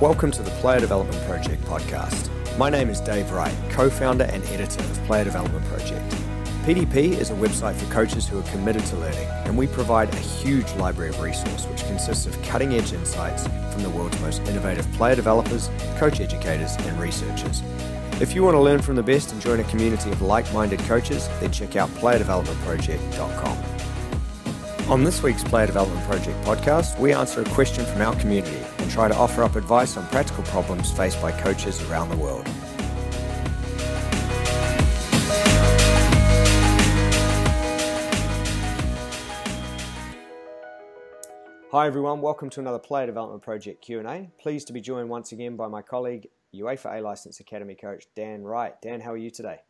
Welcome to the Player Development Project podcast. My name is Dave Wright, co founder and editor of Player Development Project. PDP is a website for coaches who are committed to learning, and we provide a huge library of resource which consists of cutting edge insights from the world's most innovative player developers, coach educators, and researchers. If you want to learn from the best and join a community of like minded coaches, then check out playerdevelopmentproject.com. On this week's Player Development Project podcast, we answer a question from our community and try to offer up advice on practical problems faced by coaches around the world. Hi everyone, welcome to another Player Development Project Q&A. Pleased to be joined once again by my colleague, UEFA A License Academy coach Dan Wright. Dan, how are you today?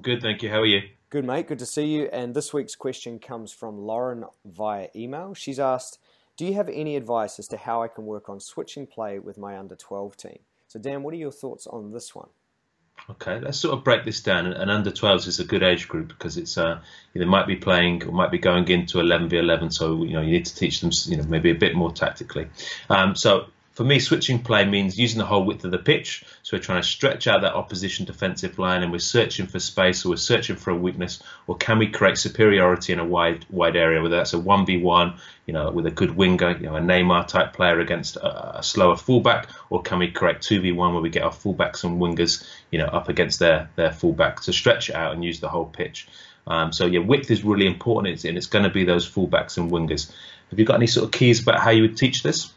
Good, thank you. How are you? Good, mate. Good to see you. And this week's question comes from Lauren via email. She's asked, Do you have any advice as to how I can work on switching play with my under 12 team? So, Dan, what are your thoughts on this one? Okay, let's sort of break this down. And under 12s is a good age group because it's uh, they might be playing or might be going into 11v11, so you know you need to teach them you know maybe a bit more tactically. Um, so for me, switching play means using the whole width of the pitch. So we're trying to stretch out that opposition defensive line, and we're searching for space, or we're searching for a weakness, or can we create superiority in a wide wide area? Whether that's a one v one, you know, with a good winger, you know, a Neymar type player against a, a slower fullback, or can we create two v one where we get our fullbacks and wingers, you know, up against their their fullback to stretch it out and use the whole pitch. Um, so yeah, width is really important, and it's going to be those fullbacks and wingers. Have you got any sort of keys about how you would teach this?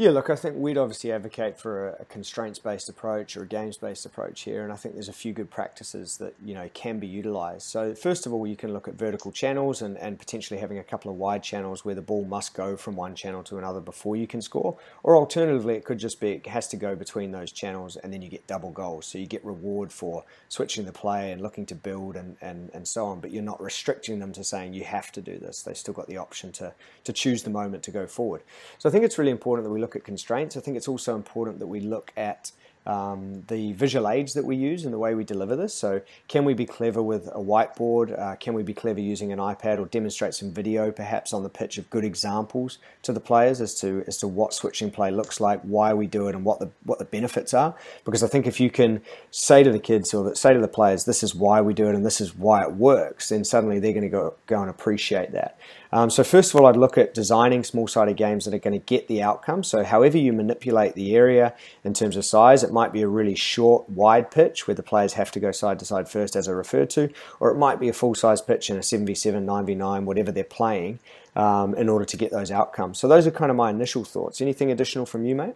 Yeah, look, I think we'd obviously advocate for a, constraints-based approach or a games-based approach here, and I think there's a few good practices that you know can be utilised. So first of all, you can look at vertical channels and, and potentially having a couple of wide channels where the ball must go from one channel to another before you can score, or alternatively, it could just be it has to go between those channels and then you get double goals. So you get reward for switching the play and looking to build and, and, and so on, but you're not restricting them to saying you have to do this. They've still got the option to to choose the moment to go forward. So I think it's really important that we look look at constraints, I think it's also important that we look at um, the visual aids that we use and the way we deliver this. So, can we be clever with a whiteboard? Uh, can we be clever using an iPad or demonstrate some video, perhaps on the pitch, of good examples to the players as to as to what switching play looks like, why we do it, and what the what the benefits are? Because I think if you can say to the kids or say to the players, "This is why we do it, and this is why it works," then suddenly they're going to go go and appreciate that. Um, so first of all, I'd look at designing small-sided games that are going to get the outcome. So however you manipulate the area in terms of size, it might be a really short, wide pitch where the players have to go side to side first, as I referred to, or it might be a full-size pitch in a 7v7, 9v9, whatever they're playing, um, in order to get those outcomes. So those are kind of my initial thoughts. Anything additional from you, mate?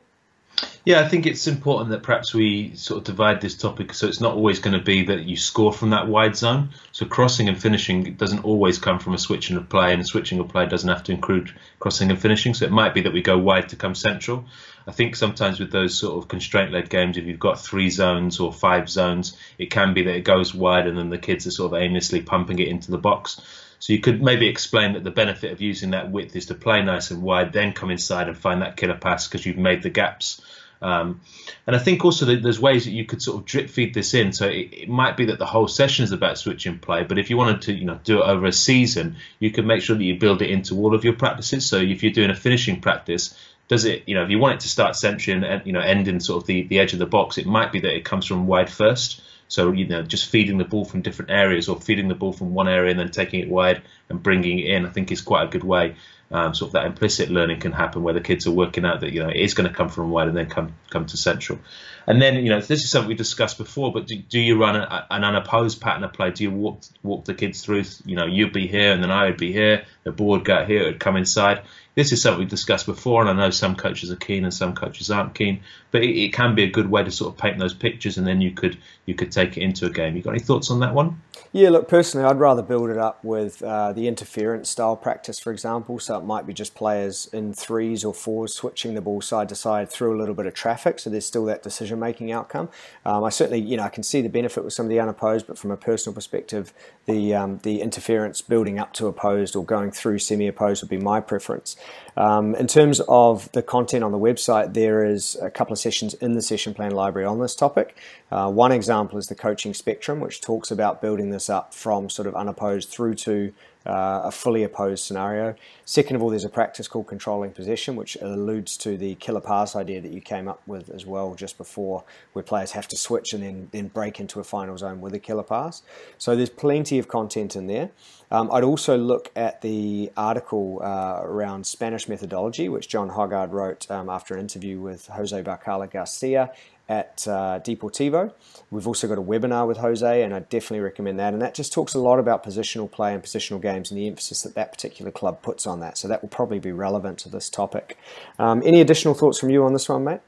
Yeah, I think it's important that perhaps we sort of divide this topic so it's not always going to be that you score from that wide zone. So crossing and finishing doesn't always come from a switching of play, and a switching of play doesn't have to include crossing and finishing. So it might be that we go wide to come central. I think sometimes with those sort of constraint-led games, if you've got three zones or five zones, it can be that it goes wide and then the kids are sort of aimlessly pumping it into the box. So you could maybe explain that the benefit of using that width is to play nice and wide, then come inside and find that killer pass because you've made the gaps um, and I think also that there's ways that you could sort of drip feed this in. So it, it, might be that the whole session is about switching play, but if you wanted to, you know, do it over a season, you can make sure that you build it into all of your practices. So if you're doing a finishing practice, does it, you know, if you want it to start century and you know end in sort of the, the edge of the box, it might be that it comes from wide first. So you know, just feeding the ball from different areas, or feeding the ball from one area and then taking it wide and bringing it in, I think is quite a good way um, sort of that implicit learning can happen where the kids are working out that you know it is going to come from wide and then come come to central. And then you know this is something we discussed before, but do, do you run a, an unopposed pattern of play? Do you walk walk the kids through? You know, you'd be here and then I would be here. The board would go here, it would come inside. This is something we've discussed before, and I know some coaches are keen and some coaches aren't keen, but it, it can be a good way to sort of paint those pictures, and then you could you could take it into a game. You got any thoughts on that one? Yeah, look, personally, I'd rather build it up with uh, the interference style practice, for example. So it might be just players in threes or fours switching the ball side to side through a little bit of traffic. So there's still that decision making outcome. Um, I certainly, you know, I can see the benefit with some of the unopposed, but from a personal perspective, the um, the interference building up to opposed or going through semi opposed would be my preference. Um, in terms of the content on the website, there is a couple of sessions in the session plan library on this topic. Uh, one example is the coaching spectrum, which talks about building this up from sort of unopposed through to uh, a fully opposed scenario. Second of all, there's a practice called controlling possession, which alludes to the killer pass idea that you came up with as well just before, where players have to switch and then, then break into a final zone with a killer pass. So there's plenty of content in there. Um, I'd also look at the article uh, around Spanish methodology, which John Hoggard wrote um, after an interview with Jose Barcala Garcia at uh, Deportivo. We've also got a webinar with Jose, and I definitely recommend that. And that just talks a lot about positional play and positional games and the emphasis that that particular club puts on that. So that will probably be relevant to this topic. Um, any additional thoughts from you on this one, mate?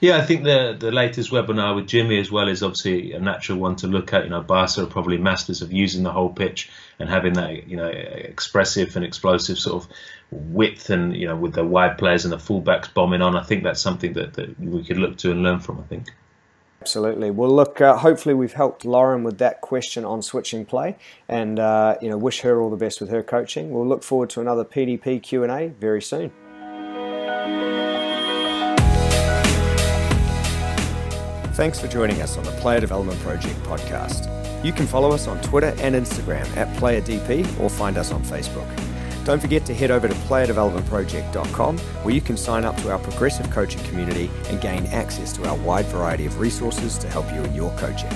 Yeah, I think the the latest webinar with Jimmy as well is obviously a natural one to look at. You know, Barca are probably masters of using the whole pitch and having that you know expressive and explosive sort of width and you know with the wide players and the fullbacks bombing on. I think that's something that, that we could look to and learn from. I think. Absolutely. Well, look. Uh, hopefully, we've helped Lauren with that question on switching play, and uh, you know, wish her all the best with her coaching. We'll look forward to another PDP Q and A very soon. Thanks for joining us on the Player Development Project podcast. You can follow us on Twitter and Instagram at PlayerDP or find us on Facebook. Don't forget to head over to playerdevelopmentproject.com where you can sign up to our progressive coaching community and gain access to our wide variety of resources to help you in your coaching.